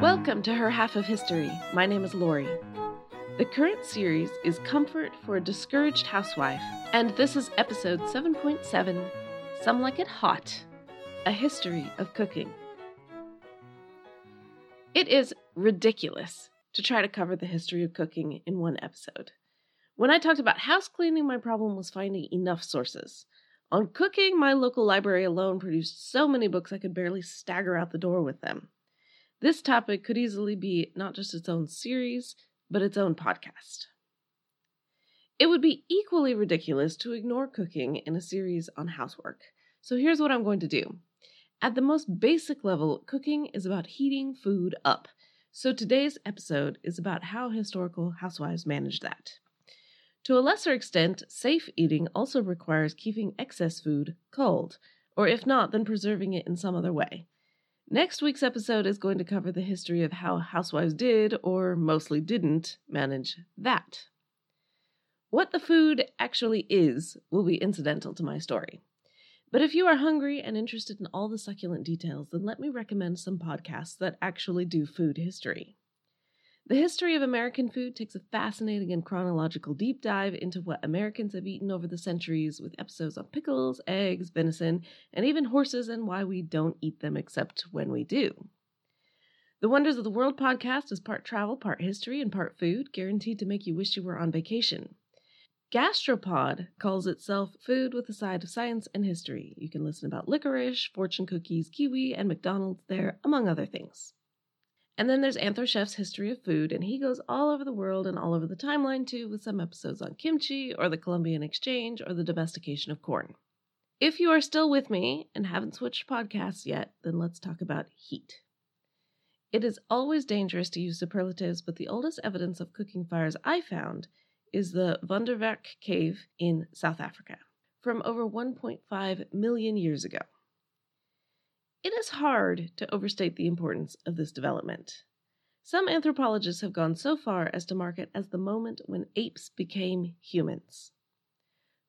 Welcome to Her Half of History. My name is Lori. The current series is Comfort for a Discouraged Housewife, and this is episode 7.7 Some Like It Hot A History of Cooking. It is ridiculous to try to cover the history of cooking in one episode. When I talked about house cleaning, my problem was finding enough sources. On cooking, my local library alone produced so many books I could barely stagger out the door with them. This topic could easily be not just its own series, but its own podcast. It would be equally ridiculous to ignore cooking in a series on housework. So here's what I'm going to do. At the most basic level, cooking is about heating food up. So today's episode is about how historical housewives manage that. To a lesser extent, safe eating also requires keeping excess food cold, or if not, then preserving it in some other way. Next week's episode is going to cover the history of how housewives did, or mostly didn't, manage that. What the food actually is will be incidental to my story. But if you are hungry and interested in all the succulent details, then let me recommend some podcasts that actually do food history. The history of American food takes a fascinating and chronological deep dive into what Americans have eaten over the centuries, with episodes on pickles, eggs, venison, and even horses, and why we don't eat them except when we do. The Wonders of the World podcast is part travel, part history, and part food, guaranteed to make you wish you were on vacation. Gastropod calls itself Food with a Side of Science and History. You can listen about licorice, fortune cookies, kiwi, and McDonald's there, among other things. And then there's Anthro Chef's History of Food, and he goes all over the world and all over the timeline too, with some episodes on kimchi, or the Columbian Exchange, or the domestication of corn. If you are still with me and haven't switched podcasts yet, then let's talk about heat. It is always dangerous to use superlatives, but the oldest evidence of cooking fires I found is the Wonderwerk cave in South Africa from over 1.5 million years ago. It is hard to overstate the importance of this development. Some anthropologists have gone so far as to mark it as the moment when apes became humans.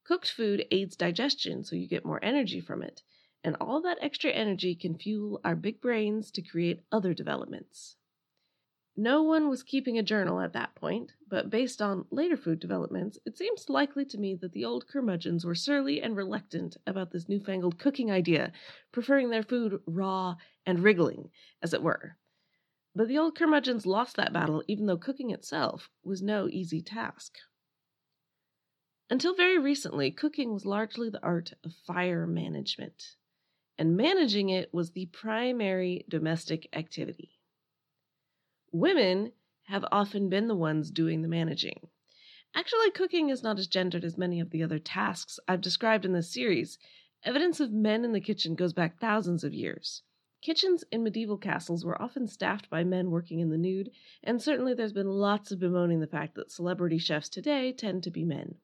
Cooked food aids digestion, so you get more energy from it, and all that extra energy can fuel our big brains to create other developments. No one was keeping a journal at that point, but based on later food developments, it seems likely to me that the old curmudgeons were surly and reluctant about this newfangled cooking idea, preferring their food raw and wriggling, as it were. But the old curmudgeons lost that battle, even though cooking itself was no easy task. Until very recently, cooking was largely the art of fire management, and managing it was the primary domestic activity. Women have often been the ones doing the managing. Actually, cooking is not as gendered as many of the other tasks I've described in this series. Evidence of men in the kitchen goes back thousands of years. Kitchens in medieval castles were often staffed by men working in the nude, and certainly there's been lots of bemoaning the fact that celebrity chefs today tend to be men.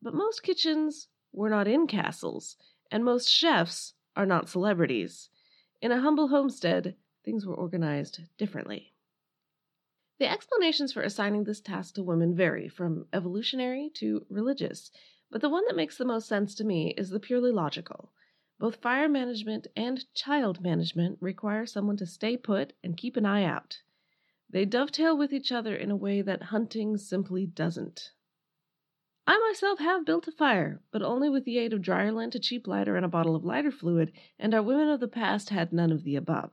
But most kitchens were not in castles, and most chefs are not celebrities. In a humble homestead, things were organized differently. The explanations for assigning this task to women vary from evolutionary to religious, but the one that makes the most sense to me is the purely logical. Both fire management and child management require someone to stay put and keep an eye out. They dovetail with each other in a way that hunting simply doesn't. I myself have built a fire, but only with the aid of dryer lint, a cheap lighter, and a bottle of lighter fluid, and our women of the past had none of the above.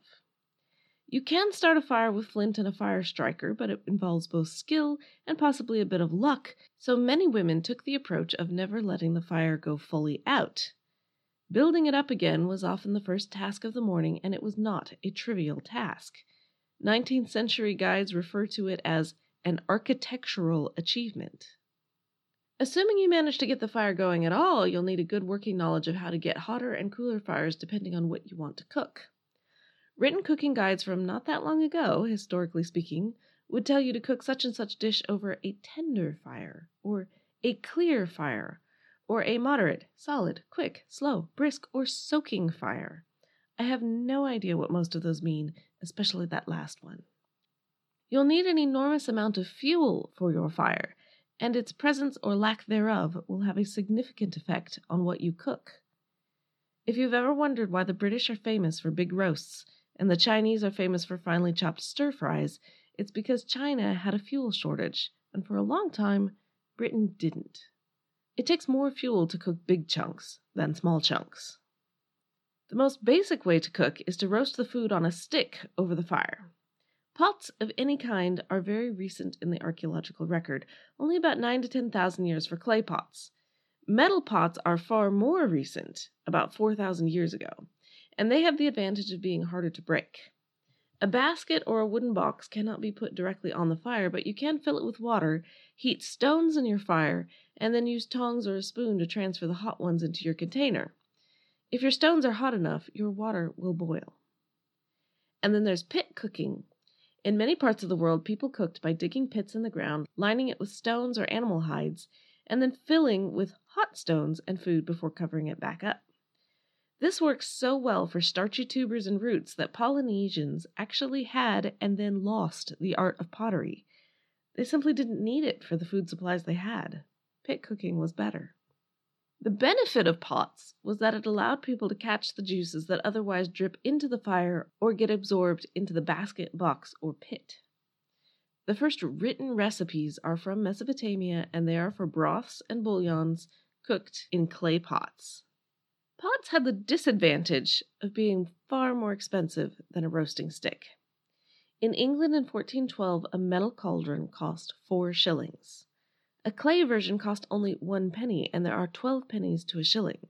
You can start a fire with flint and a fire striker, but it involves both skill and possibly a bit of luck, so many women took the approach of never letting the fire go fully out. Building it up again was often the first task of the morning, and it was not a trivial task. 19th century guides refer to it as an architectural achievement. Assuming you manage to get the fire going at all, you'll need a good working knowledge of how to get hotter and cooler fires depending on what you want to cook. Written cooking guides from not that long ago, historically speaking, would tell you to cook such and such dish over a tender fire, or a clear fire, or a moderate, solid, quick, slow, brisk, or soaking fire. I have no idea what most of those mean, especially that last one. You'll need an enormous amount of fuel for your fire, and its presence or lack thereof will have a significant effect on what you cook. If you've ever wondered why the British are famous for big roasts, and the Chinese are famous for finely chopped stir fries, it's because China had a fuel shortage, and for a long time, Britain didn't. It takes more fuel to cook big chunks than small chunks. The most basic way to cook is to roast the food on a stick over the fire. Pots of any kind are very recent in the archaeological record, only about 9 to 10,000 years for clay pots. Metal pots are far more recent, about 4,000 years ago, and they have the advantage of being harder to break. A basket or a wooden box cannot be put directly on the fire, but you can fill it with water, heat stones in your fire, and then use tongs or a spoon to transfer the hot ones into your container. If your stones are hot enough, your water will boil. And then there's pit cooking, in many parts of the world, people cooked by digging pits in the ground, lining it with stones or animal hides, and then filling with hot stones and food before covering it back up. This works so well for starchy tubers and roots that Polynesians actually had and then lost the art of pottery. They simply didn't need it for the food supplies they had. Pit cooking was better. The benefit of pots was that it allowed people to catch the juices that otherwise drip into the fire or get absorbed into the basket, box, or pit. The first written recipes are from Mesopotamia and they are for broths and bouillons cooked in clay pots. Pots had the disadvantage of being far more expensive than a roasting stick. In England in 1412, a metal cauldron cost four shillings. A clay version cost only one penny, and there are twelve pennies to a shilling.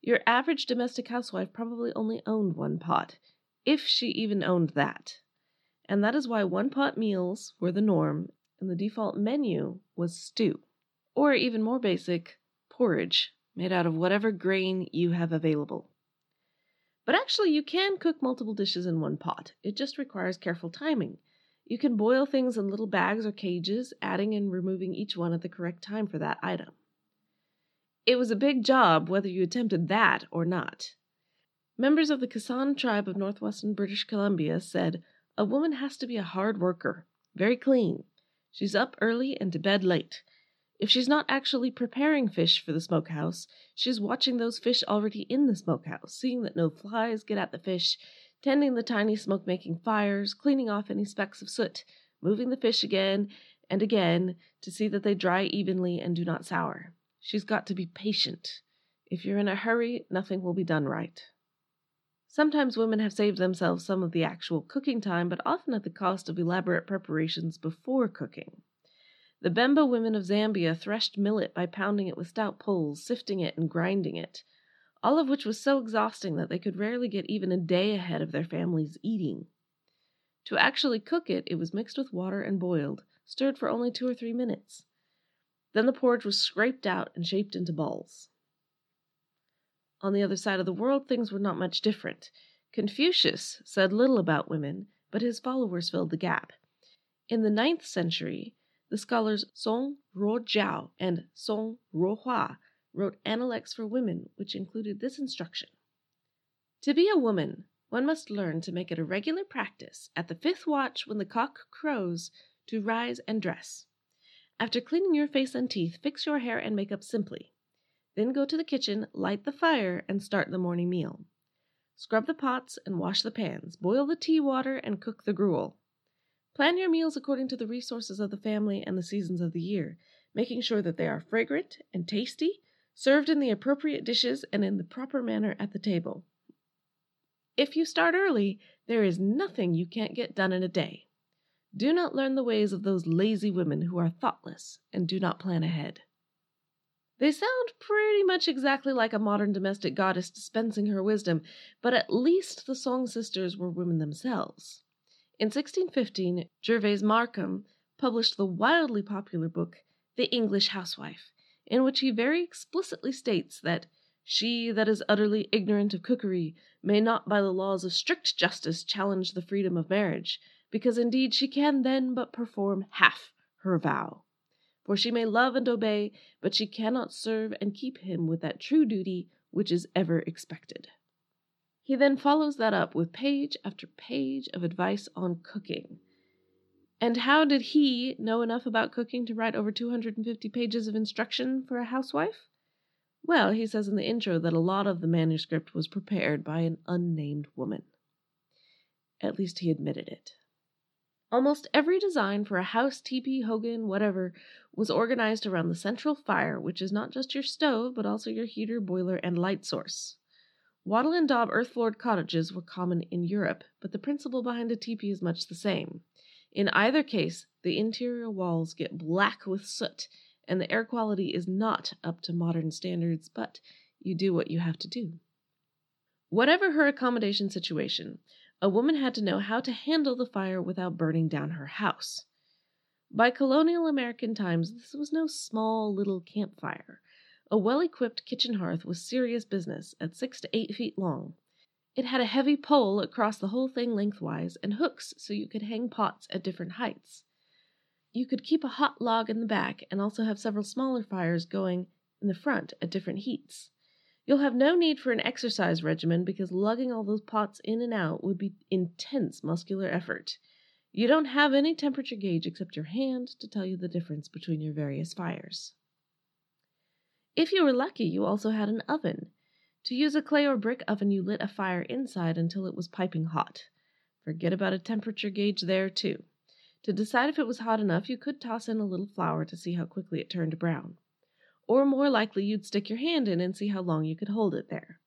Your average domestic housewife probably only owned one pot, if she even owned that. And that is why one pot meals were the norm, and the default menu was stew. Or even more basic, porridge, made out of whatever grain you have available. But actually, you can cook multiple dishes in one pot. It just requires careful timing. You can boil things in little bags or cages, adding and removing each one at the correct time for that item. It was a big job whether you attempted that or not. Members of the Kasan tribe of northwestern British Columbia said, A woman has to be a hard worker, very clean. She's up early and to bed late. If she's not actually preparing fish for the smokehouse, she's watching those fish already in the smokehouse, seeing that no flies get at the fish, tending the tiny smoke making fires, cleaning off any specks of soot, moving the fish again and again to see that they dry evenly and do not sour. She's got to be patient. If you're in a hurry, nothing will be done right. Sometimes women have saved themselves some of the actual cooking time, but often at the cost of elaborate preparations before cooking. The Bemba women of Zambia threshed millet by pounding it with stout poles, sifting it, and grinding it all of which was so exhausting that they could rarely get even a day ahead of their families' eating. To actually cook it, it was mixed with water and boiled, stirred for only two or three minutes. Then the porridge was scraped out and shaped into balls. On the other side of the world, things were not much different. Confucius said little about women, but his followers filled the gap. In the ninth century, the scholars Song Ruojiao and Song Ruohua wrote Analects for Women, which included this instruction To be a woman, one must learn to make it a regular practice, at the fifth watch when the cock crows, to rise and dress. After cleaning your face and teeth, fix your hair and makeup simply. Then go to the kitchen, light the fire, and start the morning meal. Scrub the pots and wash the pans, boil the tea water, and cook the gruel. Plan your meals according to the resources of the family and the seasons of the year, making sure that they are fragrant and tasty served in the appropriate dishes and in the proper manner at the table. If you start early, there is nothing you can't get done in a day. Do not learn the ways of those lazy women who are thoughtless and do not plan ahead. They sound pretty much exactly like a modern domestic goddess dispensing her wisdom, but at least the Song sisters were women themselves. In 1615, Gervase Markham published the wildly popular book, The English Housewife, in which he very explicitly states that she that is utterly ignorant of cookery may not by the laws of strict justice challenge the freedom of marriage, because indeed she can then but perform half her vow. For she may love and obey, but she cannot serve and keep him with that true duty which is ever expected. He then follows that up with page after page of advice on cooking, and how did he know enough about cooking to write over 250 pages of instruction for a housewife? Well, he says in the intro that a lot of the manuscript was prepared by an unnamed woman. At least he admitted it. Almost every design for a house, teepee, hogan, whatever, was organized around the central fire, which is not just your stove, but also your heater, boiler, and light source. Wattle and daub earth floored cottages were common in Europe, but the principle behind a teepee is much the same. In either case, the interior walls get black with soot, and the air quality is not up to modern standards, but you do what you have to do. Whatever her accommodation situation, a woman had to know how to handle the fire without burning down her house. By colonial American times, this was no small little campfire. A well equipped kitchen hearth was serious business, at six to eight feet long. It had a heavy pole across the whole thing lengthwise, and hooks so you could hang pots at different heights. You could keep a hot log in the back and also have several smaller fires going in the front at different heats. You'll have no need for an exercise regimen because lugging all those pots in and out would be intense muscular effort. You don't have any temperature gauge except your hand to tell you the difference between your various fires. If you were lucky, you also had an oven. To use a clay or brick oven, you lit a fire inside until it was piping hot. Forget about a temperature gauge there, too. To decide if it was hot enough, you could toss in a little flour to see how quickly it turned brown or more likely you'd stick your hand in and see how long you could hold it there.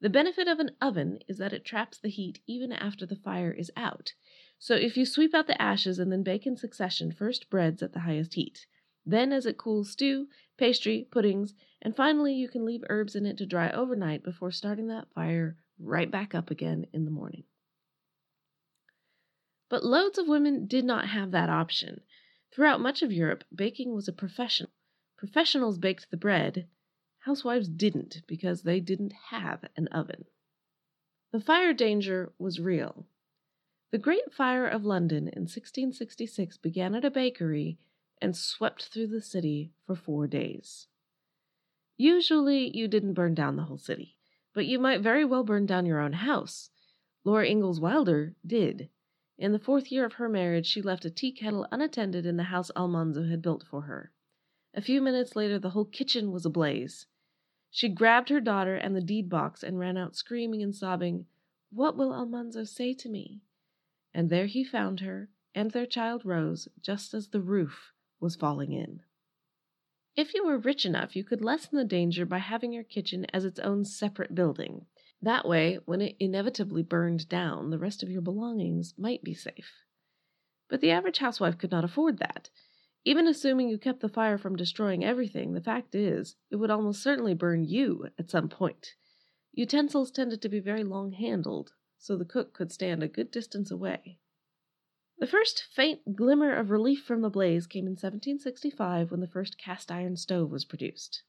The benefit of an oven is that it traps the heat even after the fire is out. So if you sweep out the ashes and then bake in succession, first breads at the highest heat. Then, as it cools, stew, pastry, puddings, and finally you can leave herbs in it to dry overnight before starting that fire right back up again in the morning. But loads of women did not have that option. Throughout much of Europe, baking was a profession. Professionals baked the bread. Housewives didn't because they didn't have an oven. The fire danger was real. The Great Fire of London in 1666 began at a bakery and swept through the city for four days. Usually, you didn't burn down the whole city, but you might very well burn down your own house. Laura Ingalls Wilder did. In the fourth year of her marriage, she left a tea kettle unattended in the house Almanzo had built for her. A few minutes later, the whole kitchen was ablaze. She grabbed her daughter and the deed box and ran out screaming and sobbing, What will Almanzo say to me? And there he found her and their child Rose just as the roof was falling in. If you were rich enough, you could lessen the danger by having your kitchen as its own separate building. That way, when it inevitably burned down, the rest of your belongings might be safe. But the average housewife could not afford that. Even assuming you kept the fire from destroying everything, the fact is, it would almost certainly burn you at some point. Utensils tended to be very long handled, so the cook could stand a good distance away. The first faint glimmer of relief from the blaze came in 1765 when the first cast iron stove was produced.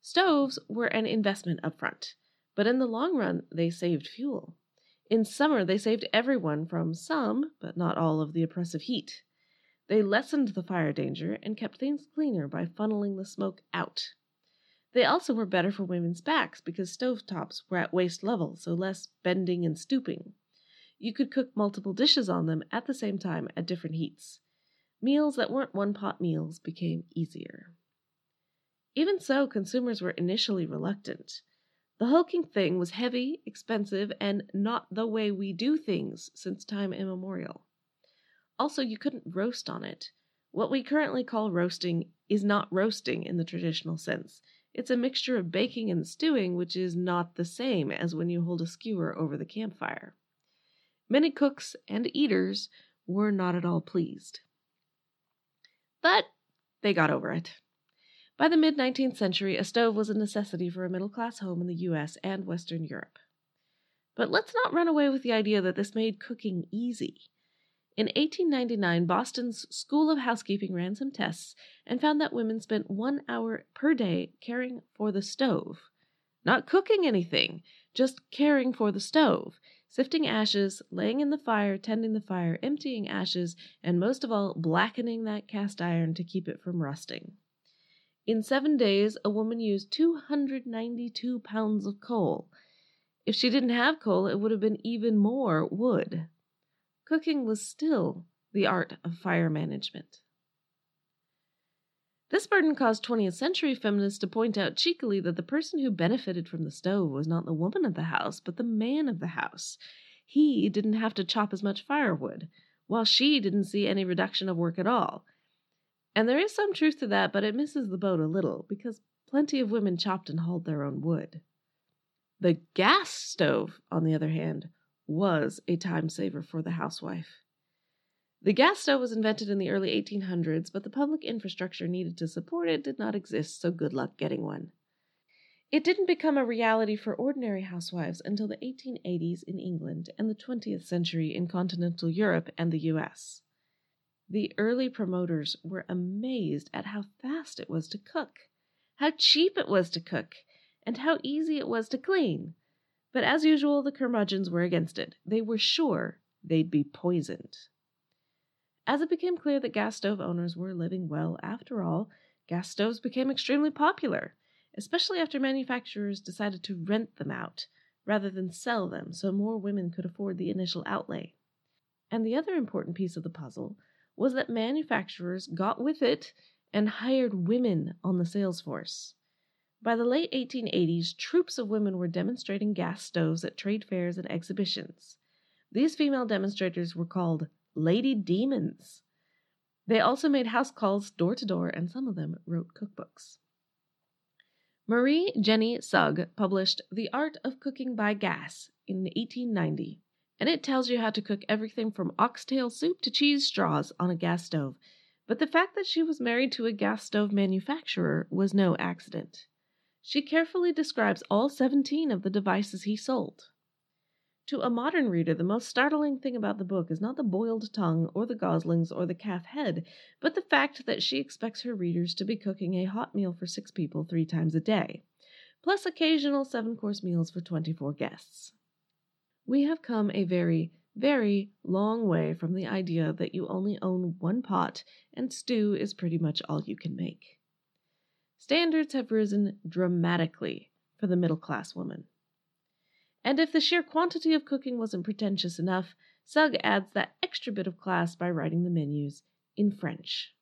Stoves were an investment up front, but in the long run they saved fuel. In summer they saved everyone from some, but not all, of the oppressive heat. They lessened the fire danger and kept things cleaner by funneling the smoke out. They also were better for women's backs because stove tops were at waist level, so less bending and stooping. You could cook multiple dishes on them at the same time at different heats. Meals that weren't one pot meals became easier. Even so, consumers were initially reluctant. The hulking thing was heavy, expensive, and not the way we do things since time immemorial. Also, you couldn't roast on it. What we currently call roasting is not roasting in the traditional sense. It's a mixture of baking and stewing, which is not the same as when you hold a skewer over the campfire. Many cooks and eaters were not at all pleased. But they got over it. By the mid 19th century, a stove was a necessity for a middle class home in the US and Western Europe. But let's not run away with the idea that this made cooking easy. In 1899, Boston's School of Housekeeping ran some tests and found that women spent one hour per day caring for the stove. Not cooking anything, just caring for the stove, sifting ashes, laying in the fire, tending the fire, emptying ashes, and most of all, blackening that cast iron to keep it from rusting. In seven days, a woman used 292 pounds of coal. If she didn't have coal, it would have been even more wood cooking was still the art of fire management. This burden caused 20th century feminists to point out cheekily that the person who benefited from the stove was not the woman of the house, but the man of the house. he didn't have to chop as much firewood, while she didn't see any reduction of work at all. And there is some truth to that, but it misses the boat a little, because plenty of women chopped and hauled their own wood. The gas stove, on the other hand, was a time saver for the housewife. The gas stove was invented in the early 1800s, but the public infrastructure needed to support it did not exist, so good luck getting one. It didn't become a reality for ordinary housewives until the 1880s in England and the 20th century in continental Europe and the US. The early promoters were amazed at how fast it was to cook, how cheap it was to cook, and how easy it was to clean. But as usual, the curmudgeons were against it. They were sure they'd be poisoned. As it became clear that gas stove owners were living well after all, gas stoves became extremely popular especially after manufacturers decided to rent them out rather than sell them so more women could afford the initial outlay. And the other important piece of the puzzle was that manufacturers got with it and hired women on the sales force. By the late 1880s, troops of women were demonstrating gas stoves at trade fairs and exhibitions. These female demonstrators were called Lady Demons. They also made house calls door to door, and some of them wrote cookbooks. Marie Jenny Sugg published The Art of Cooking by Gas in 1890, and it tells you how to cook everything from oxtail soup to cheese straws on a gas stove. But the fact that she was married to a gas stove manufacturer was no accident. She carefully describes all 17 of the devices he sold. To a modern reader, the most startling thing about the book is not the boiled tongue or the goslings or the calf head, but the fact that she expects her readers to be cooking a hot meal for six people three times a day, plus occasional seven course meals for 24 guests. We have come a very, very long way from the idea that you only own one pot and stew is pretty much all you can make. Standards have risen dramatically for the middle class woman. And if the sheer quantity of cooking wasn't pretentious enough, Sugg adds that extra bit of class by writing the menus in French.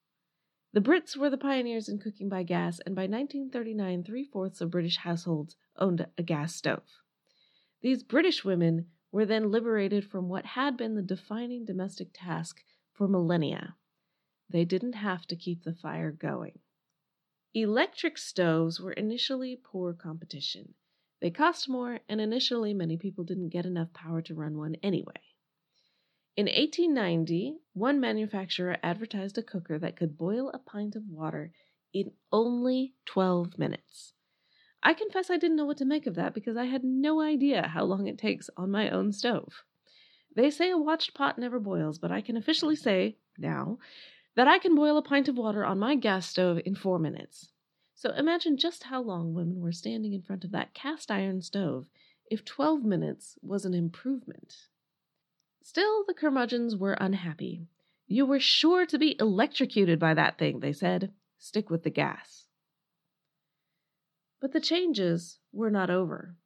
The Brits were the pioneers in cooking by gas, and by 1939, three fourths of British households owned a gas stove. These British women were then liberated from what had been the defining domestic task for millennia. They didn't have to keep the fire going. Electric stoves were initially poor competition. They cost more, and initially many people didn't get enough power to run one anyway. In 1890, one manufacturer advertised a cooker that could boil a pint of water in only 12 minutes. I confess I didn't know what to make of that because I had no idea how long it takes on my own stove. They say a watched pot never boils, but I can officially say, now, that I can boil a pint of water on my gas stove in four minutes. So imagine just how long women were standing in front of that cast iron stove if 12 minutes was an improvement. Still, the curmudgeons were unhappy. You were sure to be electrocuted by that thing, they said. Stick with the gas. But the changes were not over.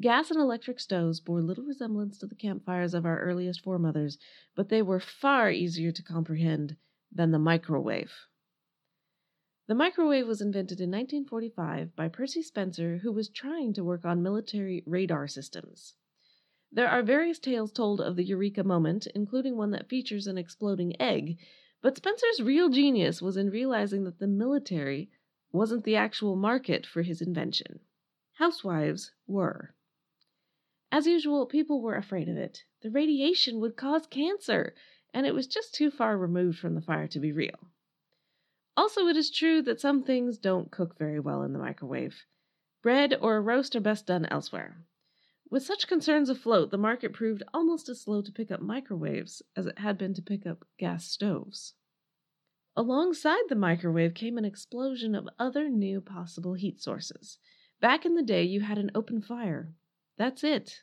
Gas and electric stoves bore little resemblance to the campfires of our earliest foremothers, but they were far easier to comprehend than the microwave. The microwave was invented in 1945 by Percy Spencer, who was trying to work on military radar systems. There are various tales told of the Eureka moment, including one that features an exploding egg, but Spencer's real genius was in realizing that the military wasn't the actual market for his invention. Housewives were. As usual, people were afraid of it. The radiation would cause cancer, and it was just too far removed from the fire to be real. Also, it is true that some things don't cook very well in the microwave. Bread or a roast are best done elsewhere. With such concerns afloat, the market proved almost as slow to pick up microwaves as it had been to pick up gas stoves. Alongside the microwave came an explosion of other new possible heat sources. Back in the day, you had an open fire. That's it.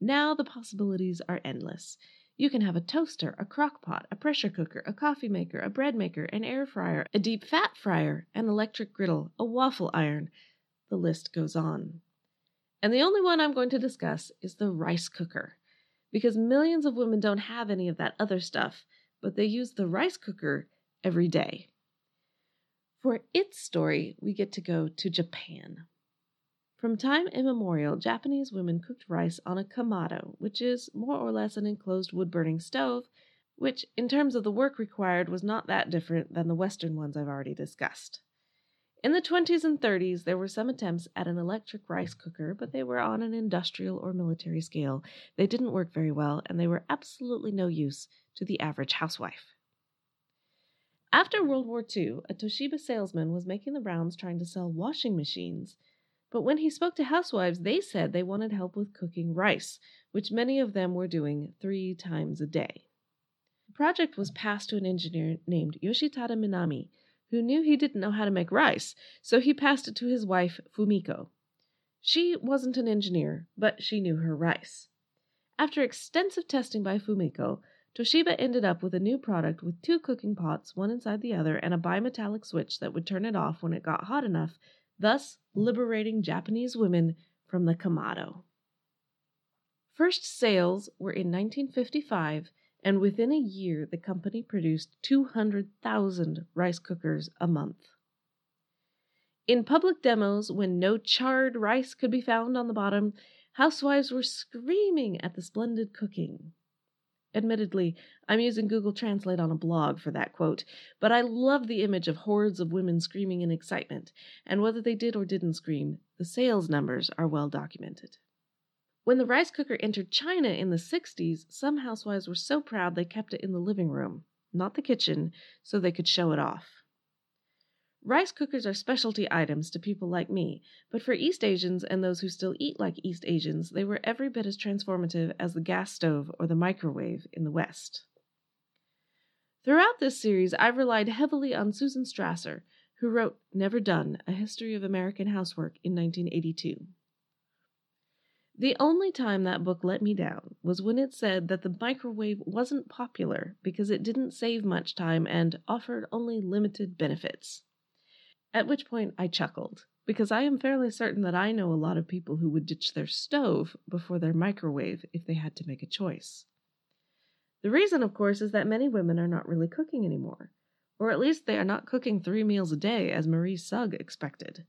Now the possibilities are endless. You can have a toaster, a crock pot, a pressure cooker, a coffee maker, a bread maker, an air fryer, a deep fat fryer, an electric griddle, a waffle iron. The list goes on. And the only one I'm going to discuss is the rice cooker. Because millions of women don't have any of that other stuff, but they use the rice cooker every day. For its story, we get to go to Japan. From time immemorial, Japanese women cooked rice on a kamado, which is more or less an enclosed wood burning stove, which, in terms of the work required, was not that different than the Western ones I've already discussed. In the 20s and 30s, there were some attempts at an electric rice cooker, but they were on an industrial or military scale. They didn't work very well, and they were absolutely no use to the average housewife. After World War II, a Toshiba salesman was making the rounds trying to sell washing machines but when he spoke to housewives, they said they wanted help with cooking rice, which many of them were doing three times a day. The project was passed to an engineer named Yoshitada Minami, who knew he didn't know how to make rice, so he passed it to his wife, Fumiko. She wasn't an engineer, but she knew her rice. After extensive testing by Fumiko, Toshiba ended up with a new product with two cooking pots, one inside the other, and a bimetallic switch that would turn it off when it got hot enough thus liberating Japanese women from the Kamado. First sales were in 1955, and within a year the company produced 200,000 rice cookers a month. In public demos, when no charred rice could be found on the bottom, housewives were screaming at the splendid cooking. Admittedly, I'm using Google Translate on a blog for that quote, but I love the image of hordes of women screaming in excitement, and whether they did or didn't scream, the sales numbers are well documented. When the rice cooker entered China in the 60s, some housewives were so proud they kept it in the living room, not the kitchen, so they could show it off. Rice cookers are specialty items to people like me, but for East Asians and those who still eat like East Asians, they were every bit as transformative as the gas stove or the microwave in the West. Throughout this series, I've relied heavily on Susan Strasser, who wrote Never Done A History of American Housework in 1982. The only time that book let me down was when it said that the microwave wasn't popular because it didn't save much time and offered only limited benefits. At which point I chuckled, because I am fairly certain that I know a lot of people who would ditch their stove before their microwave if they had to make a choice. The reason, of course, is that many women are not really cooking anymore, or at least they are not cooking three meals a day as Marie Sugg expected.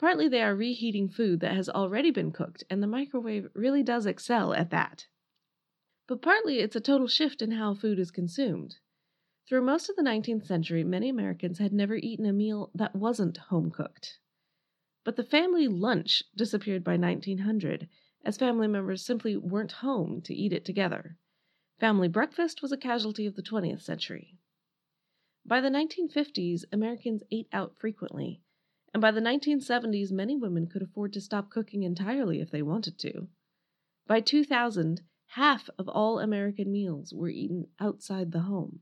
Partly they are reheating food that has already been cooked, and the microwave really does excel at that. But partly it's a total shift in how food is consumed. Through most of the 19th century, many Americans had never eaten a meal that wasn't home cooked. But the family lunch disappeared by 1900, as family members simply weren't home to eat it together. Family breakfast was a casualty of the 20th century. By the 1950s, Americans ate out frequently, and by the 1970s, many women could afford to stop cooking entirely if they wanted to. By 2000, half of all American meals were eaten outside the home.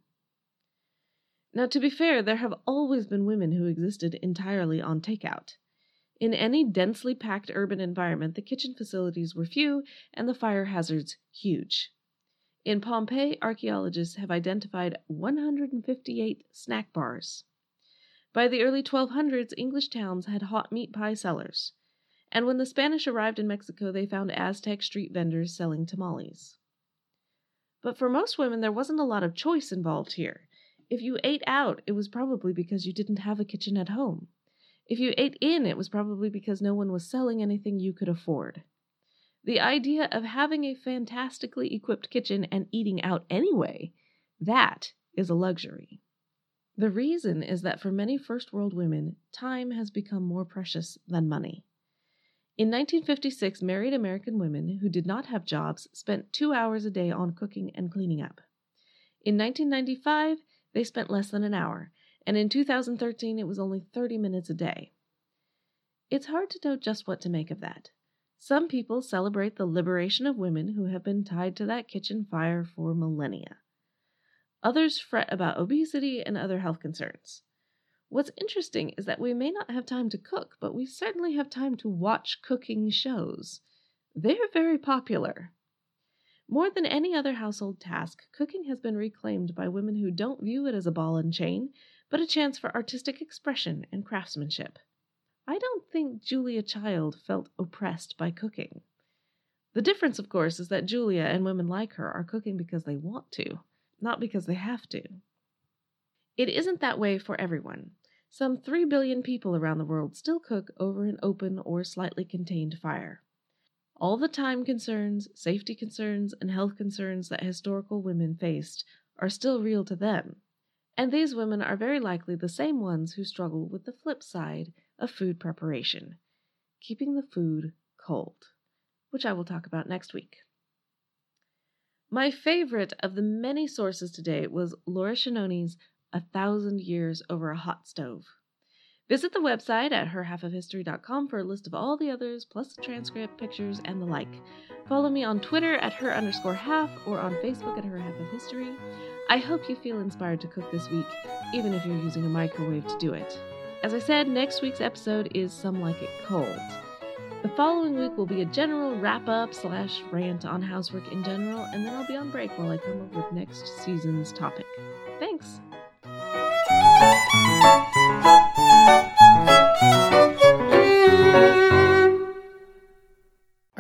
Now, to be fair, there have always been women who existed entirely on takeout. In any densely packed urban environment, the kitchen facilities were few and the fire hazards huge. In Pompeii, archaeologists have identified 158 snack bars. By the early 1200s, English towns had hot meat pie cellars. And when the Spanish arrived in Mexico, they found Aztec street vendors selling tamales. But for most women, there wasn't a lot of choice involved here. If you ate out, it was probably because you didn't have a kitchen at home. If you ate in, it was probably because no one was selling anything you could afford. The idea of having a fantastically equipped kitchen and eating out anyway, that is a luxury. The reason is that for many first world women, time has become more precious than money. In 1956, married American women who did not have jobs spent two hours a day on cooking and cleaning up. In 1995, they spent less than an hour, and in 2013 it was only 30 minutes a day. It's hard to know just what to make of that. Some people celebrate the liberation of women who have been tied to that kitchen fire for millennia. Others fret about obesity and other health concerns. What's interesting is that we may not have time to cook, but we certainly have time to watch cooking shows. They're very popular. More than any other household task, cooking has been reclaimed by women who don't view it as a ball and chain, but a chance for artistic expression and craftsmanship. I don't think Julia Child felt oppressed by cooking. The difference, of course, is that Julia and women like her are cooking because they want to, not because they have to. It isn't that way for everyone. some 3 billion people around the world still cook over an open or slightly contained fire. All the time concerns, safety concerns, and health concerns that historical women faced are still real to them. And these women are very likely the same ones who struggle with the flip side of food preparation keeping the food cold, which I will talk about next week. My favorite of the many sources today was Laura Schenone's A Thousand Years Over a Hot Stove. Visit the website at herhalfofhistory.com for a list of all the others, plus the transcript, pictures, and the like. Follow me on Twitter at her underscore half or on Facebook at her half of history. I hope you feel inspired to cook this week, even if you're using a microwave to do it. As I said, next week's episode is Some Like It Cold. The following week will be a general wrap up slash rant on housework in general, and then I'll be on break while I come up with next season's topic. Thanks!